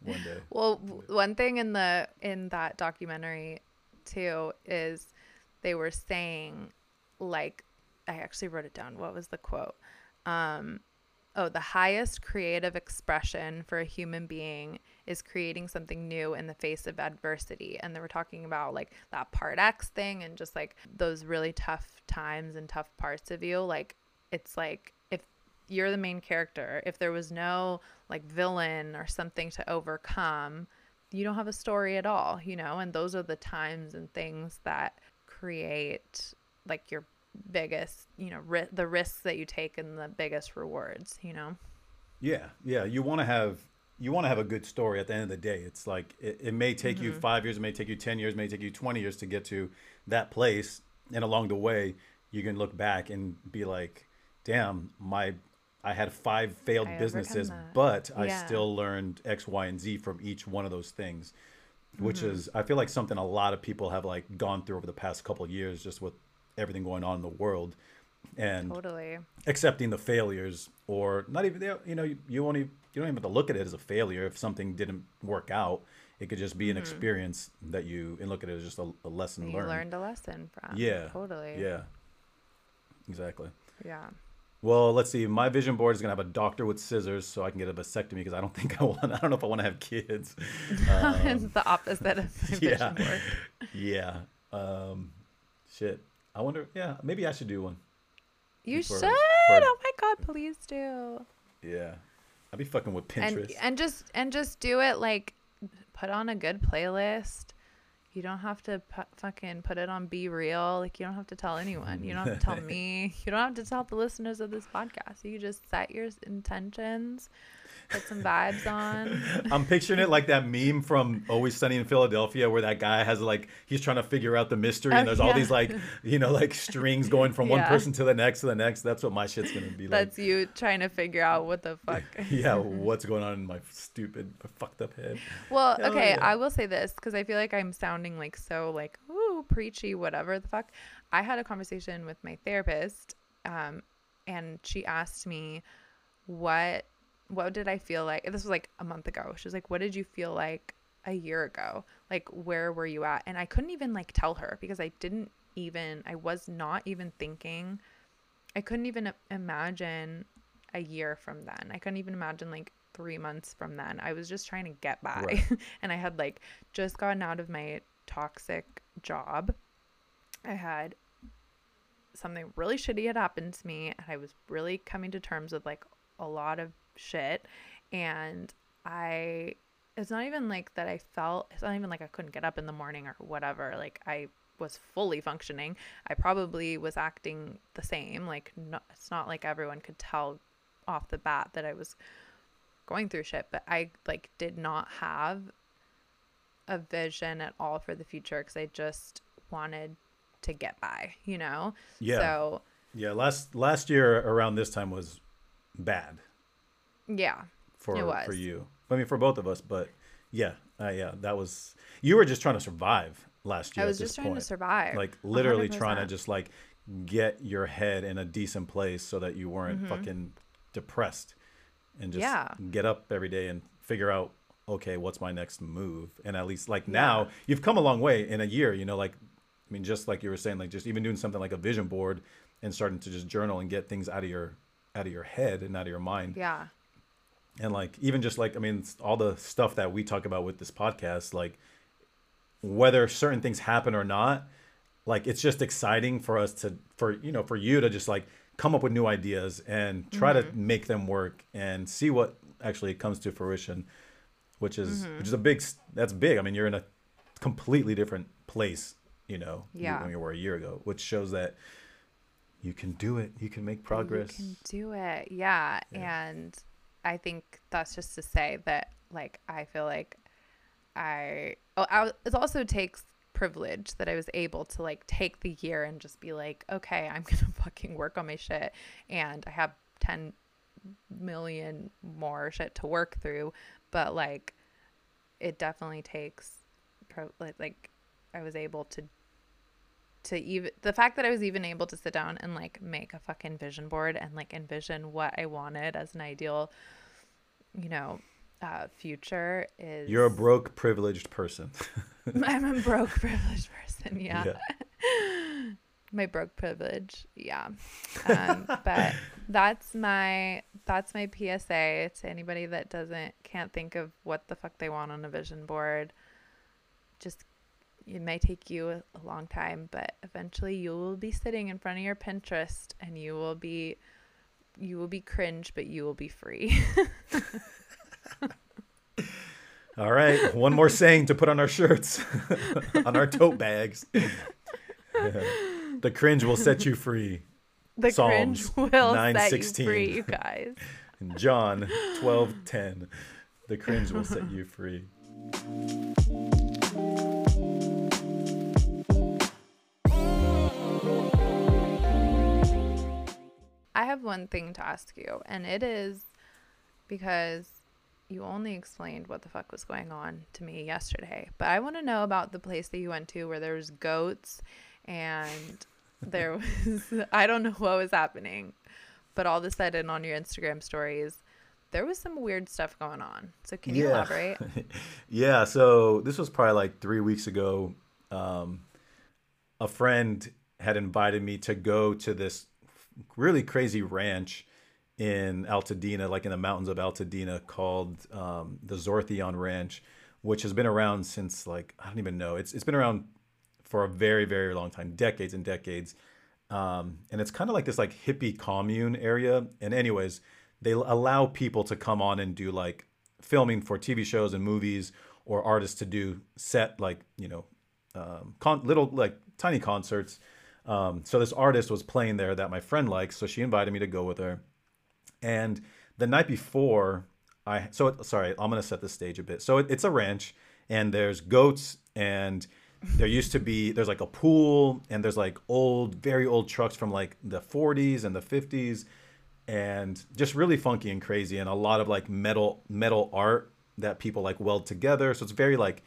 Speaker 1: one day.
Speaker 2: Well, one thing in the in that documentary too is they were saying like I actually wrote it down. What was the quote? Um, oh, the highest creative expression for a human being is creating something new in the face of adversity. And they were talking about like that part X thing and just like those really tough times and tough parts of you. Like it's like if you're the main character. If there was no like villain or something to overcome, you don't have a story at all, you know? And those are the times and things that create like your biggest, you know, ri- the risks that you take and the biggest rewards, you know?
Speaker 1: Yeah. Yeah. You want to have you want to have a good story at the end of the day. It's like it, it may take mm-hmm. you five years, it may take you 10 years, it may take you 20 years to get to that place. And along the way, you can look back and be like, damn, my I had five failed I businesses, but yeah. I still learned X, Y, and Z from each one of those things, which mm-hmm. is I feel like something a lot of people have like gone through over the past couple years, just with everything going on in the world, and
Speaker 2: totally
Speaker 1: accepting the failures or not even you know you, you only you don't even have to look at it as a failure if something didn't work out. It could just be an mm-hmm. experience that you and look at it as just a, a lesson
Speaker 2: you
Speaker 1: learned.
Speaker 2: learned a lesson from.
Speaker 1: Yeah.
Speaker 2: Totally.
Speaker 1: Yeah. Exactly.
Speaker 2: Yeah.
Speaker 1: Well, let's see. My vision board is gonna have a doctor with scissors, so I can get a vasectomy because I don't think I want. I don't know if I want to have kids.
Speaker 2: Um, it's the opposite of my
Speaker 1: yeah,
Speaker 2: vision board.
Speaker 1: Yeah. Um, shit. I wonder. Yeah, maybe I should do one.
Speaker 2: You should. Oh my god, please do.
Speaker 1: Yeah, I'd be fucking with Pinterest.
Speaker 2: And, and just and just do it like, put on a good playlist. You don't have to pu- fucking put it on BeReal. like you don't have to tell anyone. You don't have to tell me. You don't have to tell the listeners of this podcast. You just set your intentions put some vibes on.
Speaker 1: I'm picturing it like that meme from Always Sunny in Philadelphia where that guy has like he's trying to figure out the mystery and oh, there's yeah. all these like you know like strings going from yeah. one person to the next to the next. That's what my shit's gonna be
Speaker 2: like. That's you trying to figure out what the fuck.
Speaker 1: yeah, what's going on in my stupid fucked up head.
Speaker 2: Well, Hell okay, yeah. I will say this because I feel like I'm sounding like so like ooh preachy whatever the fuck. I had a conversation with my therapist, um, and she asked me what what did I feel like? This was like a month ago. She was like, What did you feel like a year ago? Like, where were you at? And I couldn't even like tell her because I didn't even, I was not even thinking, I couldn't even imagine a year from then. I couldn't even imagine like three months from then. I was just trying to get by. Right. and I had like just gotten out of my toxic job. I had something really shitty had happened to me and I was really coming to terms with like a lot of shit. And I it's not even like that I felt it's not even like I couldn't get up in the morning or whatever. Like I was fully functioning. I probably was acting the same. Like no, it's not like everyone could tell off the bat that I was going through shit but I like did not have a vision at all for the future because I just wanted to get by, you know?
Speaker 1: Yeah.
Speaker 2: So
Speaker 1: Yeah, last last year around this time was bad
Speaker 2: yeah.
Speaker 1: for
Speaker 2: It was.
Speaker 1: for you. I mean, for both of us, but yeah, uh, yeah, that was you were just trying to survive last year.
Speaker 2: I was just trying
Speaker 1: point.
Speaker 2: to survive.
Speaker 1: like literally trying to just like get your head in a decent place so that you weren't fucking depressed and just
Speaker 2: Mm-hmm. Yeah.
Speaker 1: get up every day and figure out okay what's my next move and at least like now
Speaker 2: Yeah.
Speaker 1: you've come a long way in a year you know like i mean just like you were saying like just even doing something like a vision board and starting to just journal and get things out of your out of your head and out of your mind
Speaker 2: Yeah.
Speaker 1: And like even just like i mean all the stuff that we talk about with this podcast like whether certain things happen or not like it's just exciting for us to for you know for you to just like come up with new ideas and try to mm-hmm. make them work and see what actually comes to fruition which is mm-hmm. which is a big that's big i mean you're in a completely different place you know
Speaker 2: Yeah.
Speaker 1: when you were a year ago which shows that you can do it you can make progress
Speaker 2: You can do it. Yeah. And I think that's just to say that, like, I feel like I, oh, I, it also takes privilege that I was able to, like, take the year and just be like, okay, I'm to fucking work on my shit. And I have 10 million more shit to work through. But, like, it definitely takes, like, I was able to to even the fact that I was even able to sit down and like make a fucking vision board and like envision what I wanted as an ideal, you know, uh, future is
Speaker 1: you're a broke privileged person
Speaker 2: I'm a broke privileged person. Yeah. my broke privilege. Yeah. Um, but that's my that's my PSA to anybody that doesn't can't think of what the fuck they want on a vision board. Just it may take you a, long time, but eventually you will be sitting in front of your Pinterest and you will be you will be cringe, but you will be free.
Speaker 1: All right, one more saying to put on our shirts, on our tote bags. the cringe will set you free.
Speaker 2: The
Speaker 1: Psalms
Speaker 2: cringe will set you
Speaker 1: 9:16.
Speaker 2: free, you guys.
Speaker 1: John twelve ten, the cringe will set you free.
Speaker 2: I have one thing to ask you, and it is because you only explained what the fuck was going on to me yesterday. But I want to know about the place that you went to where there was goats and there was I don't know what was happening, but all of a sudden on your Instagram stories, there was some weird stuff going on. So can you elaborate?
Speaker 1: yeah, so this was probably like three weeks ago. Um, a friend had invited me to go to this really crazy ranch in Altadena, like in the mountains of Altadena, called um, the Zorthian Ranch, which has been around since like I don't even know. It's it's been around for a very very long time, decades and decades. Um, and it's kind of like this like hippie commune area. And anyways, they allow people to come on and do like filming for TV shows and movies, or artists to do set like you know um, con- little like tiny concerts. Um, so this artist was playing there that my friend likes, so she invited me to go with her. And the night before, I so it, sorry, I'm gonna set the stage a bit. So it, it's a ranch, and there's goats, and there used to be there's like a pool, and there's like old, very old trucks from like the 40s and the 50s, and just really funky and crazy, and a lot of like metal metal art that people like weld together. So it's very like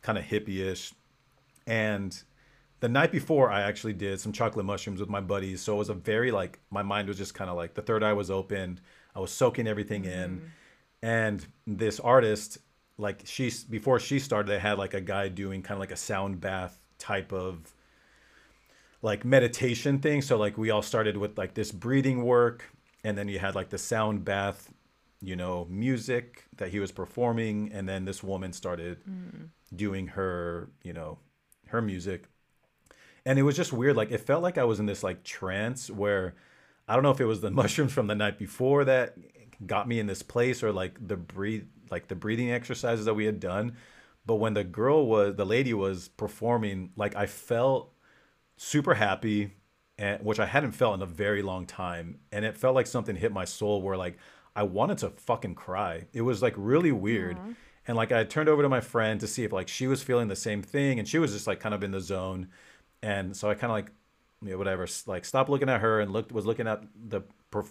Speaker 1: kind of hippie-ish. And the night before, I actually did some chocolate mushrooms with my buddies. So it was a very like my mind was just kind of like the third eye was opened. I was soaking everything in, mm-hmm. and this artist, like she before she started, they had like a guy doing kind of like a sound bath type of like meditation thing. So like we all started with like this breathing work, and then you had like the sound bath, you know, music that he was performing, and then this woman started mm. doing her, you know, her music, and it was just weird. Like it felt like I was in this like trance where I don't know if it was the mushrooms from the night before that got me in this place or like the breathe like the breathing exercises that we had done. But when the girl was the lady was performing, like I felt super happy and which I hadn't felt in a very long time. And it felt like something hit my soul where like I wanted to fucking cry. It was like really weird. Aww. And like I turned over to my friend to see if like she was feeling the same thing and she was just like kind of in the zone. And so I kind of like you know, whatever, like stopped looking at her and looked was looking at the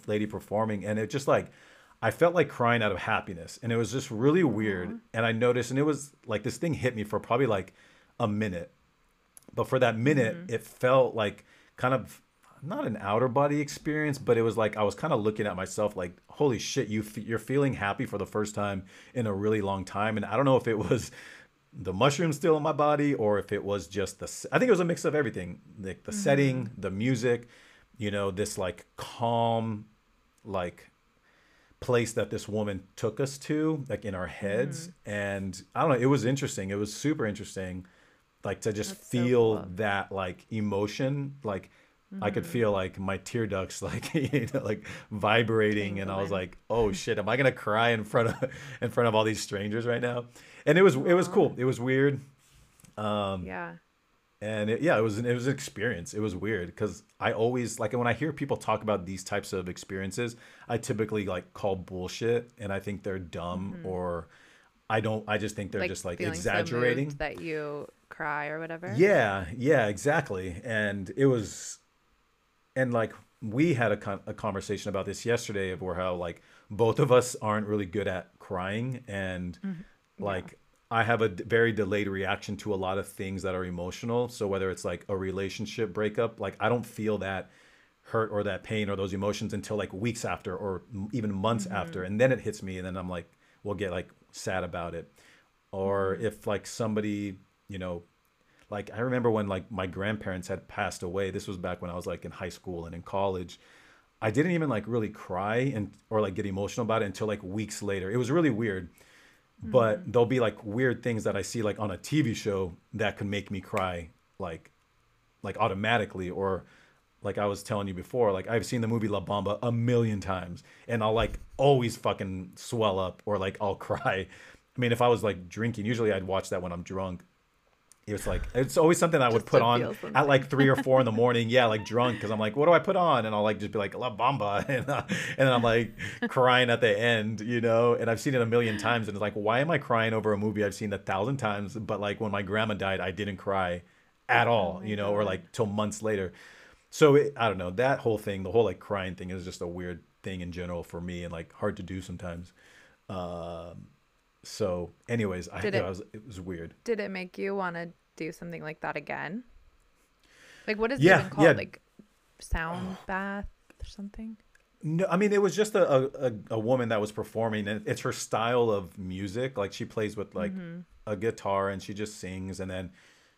Speaker 1: lady performing and it just like I felt like crying out of happiness and it was just really weird. Aww. And I noticed and it was like this thing hit me for probably like a minute. But for that minute, mm-hmm. it felt like kind of not an outer body experience, but it was like I was kind of looking at myself like, holy shit, you f- you're feeling happy for the first time in a really long time, and I don't know if it was the mushroom still in my body or if it was just the. I think it was a mix of everything, like the mm-hmm. setting, the music, you know, this like calm, like place that this woman took us to, like in our heads, mm-hmm. and I don't know, it was interesting. It was super interesting, like to just That's feel so cool. that like emotion, like Mm-hmm. I could mm-hmm. feel like my tear ducts like you know like vibrating and I was like, "Oh shit, am I going to cry in front of in front of all these strangers right now?" And it was Aww. it was cool. It was weird. Um Yeah. And it, yeah, it was an, it was an experience. It was weird cuz I always like when I hear people talk about these types of experiences, I typically like call bullshit and I think they're dumb mm-hmm. or I don't I just think they're like just like exaggerating
Speaker 2: so that you cry or whatever.
Speaker 1: Yeah, yeah, exactly. And it was and like we had a, con- a conversation about this yesterday of where how like both of us aren't really good at crying and mm-hmm. like yeah. I have a d- very delayed reaction to a lot of things that are emotional. So whether it's like a relationship breakup, like I don't feel that hurt or that pain or those emotions until like weeks after or even months mm-hmm. after and then it hits me and then I'm like we'll get like sad about it. Or mm-hmm. if like somebody, you know, like I remember when like my grandparents had passed away. This was back when I was like in high school and in college. I didn't even like really cry and or like get emotional about it until like weeks later. It was really weird. Mm-hmm. But there'll be like weird things that I see like on a TV show that can make me cry like like automatically or like I was telling you before, like I've seen the movie La Bamba a million times and I'll like always fucking swell up or like I'll cry. I mean, if I was like drinking, usually I'd watch that when I'm drunk it was like it's always something I would put on at like three or four in the morning. Yeah, like drunk because I'm like, what do I put on? And I'll like just be like La Bamba, and uh, and then I'm like crying at the end, you know. And I've seen it a million times, and it's like, why am I crying over a movie I've seen a thousand times? But like when my grandma died, I didn't cry at all, oh you know, God. or like till months later. So it, I don't know that whole thing, the whole like crying thing is just a weird thing in general for me, and like hard to do sometimes. Um, so, anyways, I, it, I was it was weird.
Speaker 2: Did it make you want to do something like that again? Like, what is yeah, it even called? Yeah. Like sound bath or something?
Speaker 1: No, I mean it was just a, a, a woman that was performing, and it's her style of music. Like she plays with like mm-hmm. a guitar, and she just sings, and then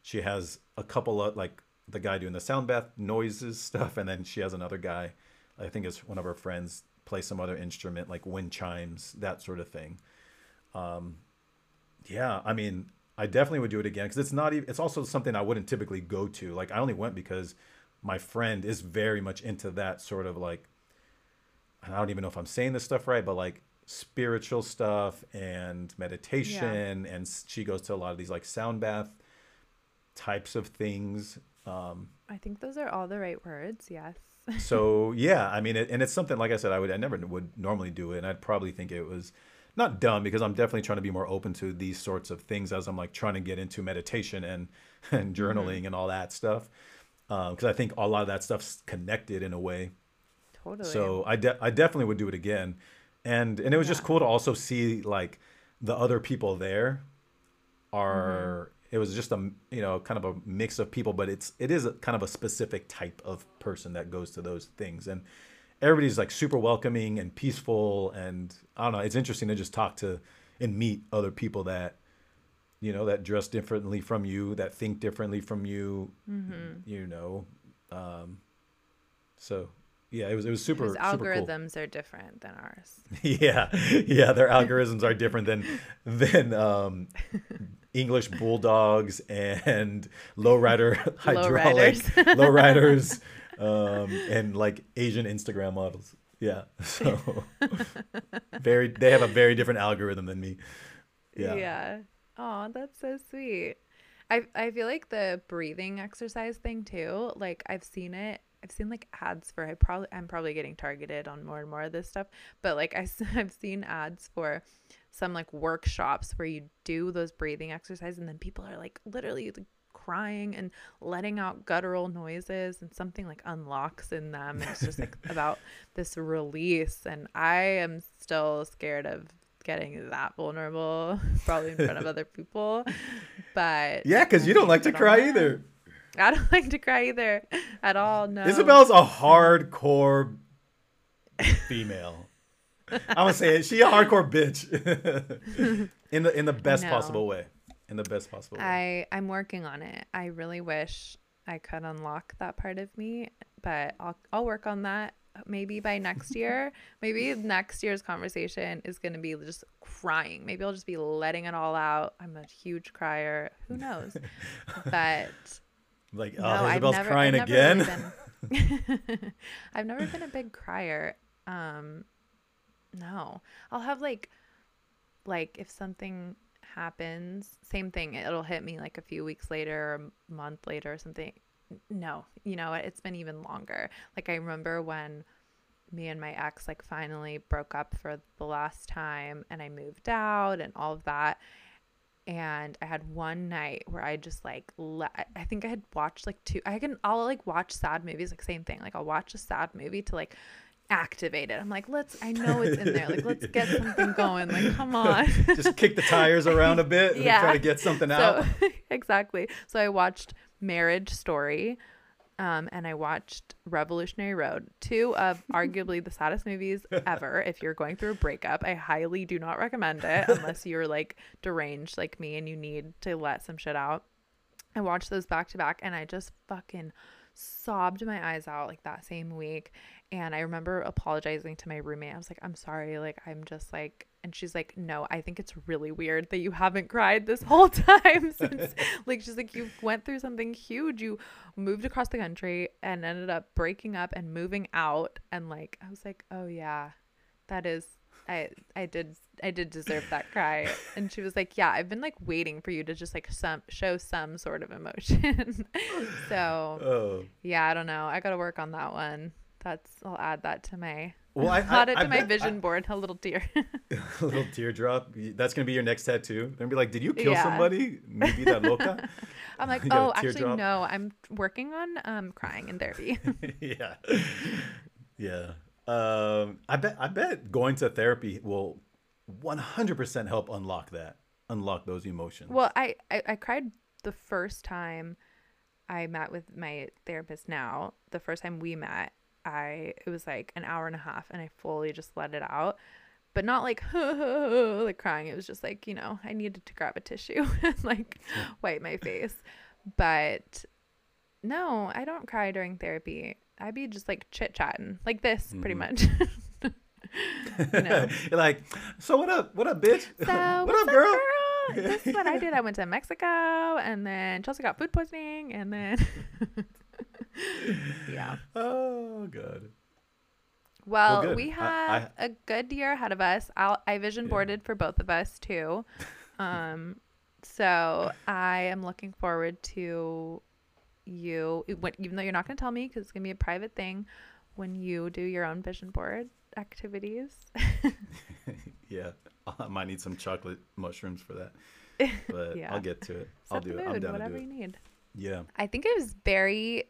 Speaker 1: she has a couple of like the guy doing the sound bath noises stuff, and then she has another guy, I think it's one of her friends, play some other instrument like wind chimes, that sort of thing. Um, yeah, I mean, I definitely would do it again because it's not even. It's also something I wouldn't typically go to. Like I only went because my friend is very much into that sort of like. I don't even know if I'm saying this stuff right, but like spiritual stuff and meditation, yeah. and she goes to a lot of these like sound bath types of things. Um,
Speaker 2: I think those are all the right words. Yes.
Speaker 1: so yeah, I mean, it, and it's something like I said, I would I never would normally do it, and I'd probably think it was not dumb because I'm definitely trying to be more open to these sorts of things as I'm like trying to get into meditation and and mm-hmm. journaling mm-hmm. and all that stuff because um, I think a lot of that stuff's connected in a way. Totally. So I de- I definitely would do it again, and and it was yeah. just cool to also see like the other people there are. Mm-hmm. It was just a you know kind of a mix of people, but it's it is a, kind of a specific type of person that goes to those things, and everybody's like super welcoming and peaceful and i don't know it's interesting to just talk to and meet other people that you know that dress differently from you that think differently from you mm-hmm. you know um, so Yeah, it was it was super
Speaker 2: Whose
Speaker 1: super cool.
Speaker 2: algorithms are different than ours.
Speaker 1: Yeah, yeah, their algorithms are different than than um, English bulldogs and lowrider hydraulic
Speaker 2: Lowriders.
Speaker 1: lowriders um, and like Asian Instagram models. Yeah, so very they have a very different algorithm than me. Yeah,
Speaker 2: Yeah. Oh, that's so sweet. I I feel like the breathing exercise thing too. Like I've seen it. I've seen like ads for. I probably I'm probably getting targeted on more and more of this stuff. But like I have seen ads for some like workshops where you do those breathing exercises and then people are like literally crying and letting out guttural noises and something like unlocks in them and it's just like about this release and i am still scared of getting that vulnerable probably in front of other people but
Speaker 1: yeah, because you don't like to cry either.
Speaker 2: i don't like to cry either at all no
Speaker 1: Isabel's a hardcore female. I'm gonna say it. She a hardcore bitch in the in the best possible way. In the best possible way.
Speaker 2: I I'm working on it. I really wish I could unlock that part of me, but I'll I'll work on that maybe by next year. maybe next year's conversation is going to be just crying. Maybe I'll just be letting it all out. I'm a huge crier. Who knows? but
Speaker 1: Like, oh,
Speaker 2: I've
Speaker 1: Isabel's
Speaker 2: never,
Speaker 1: crying
Speaker 2: I've
Speaker 1: again.
Speaker 2: really been- I've never been a big crier. Um, no, I'll have like, like if something happens, same thing. It'll hit me like a few weeks later or a month later or something. No, you know, it's been even longer. Like I remember when me and my ex like finally broke up for the last time and I moved out and all of that and I had one night where I just like le- I think I had watched like two I can I'll like watch sad movies like same thing like I'll watch a sad movie to like activate it I'm like let's I know it's in there like let's get something going like come on
Speaker 1: Just kick the tires around a bit and
Speaker 2: Yeah.
Speaker 1: try to get something out.
Speaker 2: so exactly so I watched Marriage Story um, and I watched Revolutionary Road, two of arguably the saddest movies ever. If you're going through a breakup, I highly do not recommend it unless you're like deranged like me and you need to let some shit out. I watched those back to back and I just fucking sobbed my eyes out like that same week. And I remember apologizing to my roommate. I was like, I'm sorry. Like, I'm just like, and she's like, no, I think it's really weird that you haven't cried this whole time since, like, she's like, you went through something huge. You moved across the country and ended up breaking up and moving out. And like, I was like, oh yeah, that is I I did I did deserve that cry. And she was like, "Yeah, I've been like waiting for you to just like some show some sort of emotion." so,
Speaker 1: Oh.
Speaker 2: yeah, I don't know. I got to work on that one. That's I'll add that to my
Speaker 1: Well, I,
Speaker 2: add
Speaker 1: I,
Speaker 2: it
Speaker 1: I
Speaker 2: to my
Speaker 1: bet-
Speaker 2: vision board, a little tear.
Speaker 1: a little teardrop. That's gonna be your next tattoo. They're gonna be like, "Did you kill
Speaker 2: Yeah.
Speaker 1: somebody? Maybe that loca."
Speaker 2: I'm like,
Speaker 1: You got a
Speaker 2: "Oh, actually no. I'm working on um crying in therapy."
Speaker 1: yeah, yeah. Um, I bet. I bet going to therapy will 100% help unlock that, unlock those emotions.
Speaker 2: Well, I, I I cried the first time I met with my therapist now. The first time we met, I it was like an hour and a half and I fully just let it out. But not like like crying. It was just like, you know, I needed to grab a tissue and like wipe my face. But no, I don't cry during therapy. I'd be just like chit chatting like this pretty
Speaker 1: Mhm.
Speaker 2: much. you know.
Speaker 1: You're like, so what up? What up, bitch?
Speaker 2: So
Speaker 1: what up, girl?
Speaker 2: This is what I did. I went to Mexico, and then Chelsea got food poisoning, and then yeah.
Speaker 1: Oh good.
Speaker 2: Well,
Speaker 1: good.
Speaker 2: we have a good year ahead of us. I'll, I vision
Speaker 1: Yeah.
Speaker 2: boarded for both of us too. Um, so I am looking forward to you, even though you're not going to tell me because it's going to be a private thing, when you do your own vision board activities.
Speaker 1: Yeah, I might need some chocolate mushrooms for that, but
Speaker 2: Yeah.
Speaker 1: I'll get to it. I'll do it. I'm
Speaker 2: mood,
Speaker 1: down to
Speaker 2: whatever
Speaker 1: do
Speaker 2: you need.
Speaker 1: Yeah.
Speaker 2: I think it was very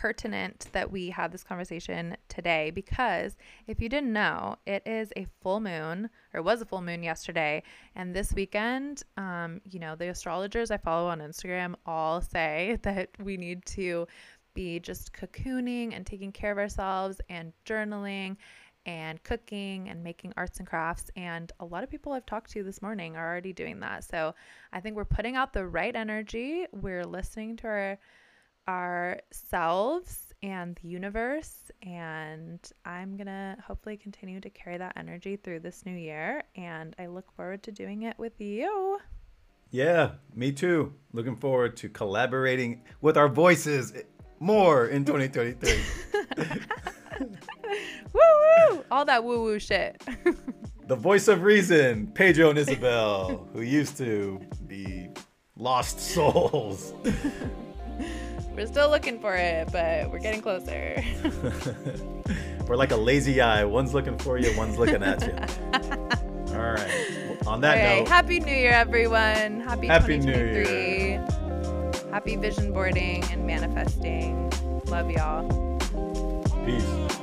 Speaker 2: pertinent that we had this conversation today because if you didn't know, it is a full moon, or was a full moon yesterday. And this weekend, um, you know, the astrologers I follow on Instagram all say that we need to be just cocooning and taking care of ourselves and journaling and cooking and making arts and crafts. And a lot of people I've talked to this morning are already doing that. So I think we're putting out the right energy. We're listening to our ourselves and the universe. And I'm going to hopefully continue to carry that energy through this new year. And I look forward to doing it with you.
Speaker 1: Yeah, me too. Looking forward to collaborating with our voices more in 2023.
Speaker 2: woo woo! All that woo woo shit.
Speaker 1: the voice of reason, Pedro and Isabel, who used to be lost souls.
Speaker 2: We're still looking for it, but we're getting closer.
Speaker 1: we're like a lazy eye. One's looking for you, one's looking at you. All right. On that note, Hey,
Speaker 2: happy New Year, everyone. Happy, happy 2023. New Year. Happy vision boarding and manifesting. Love y'all.
Speaker 1: Peace.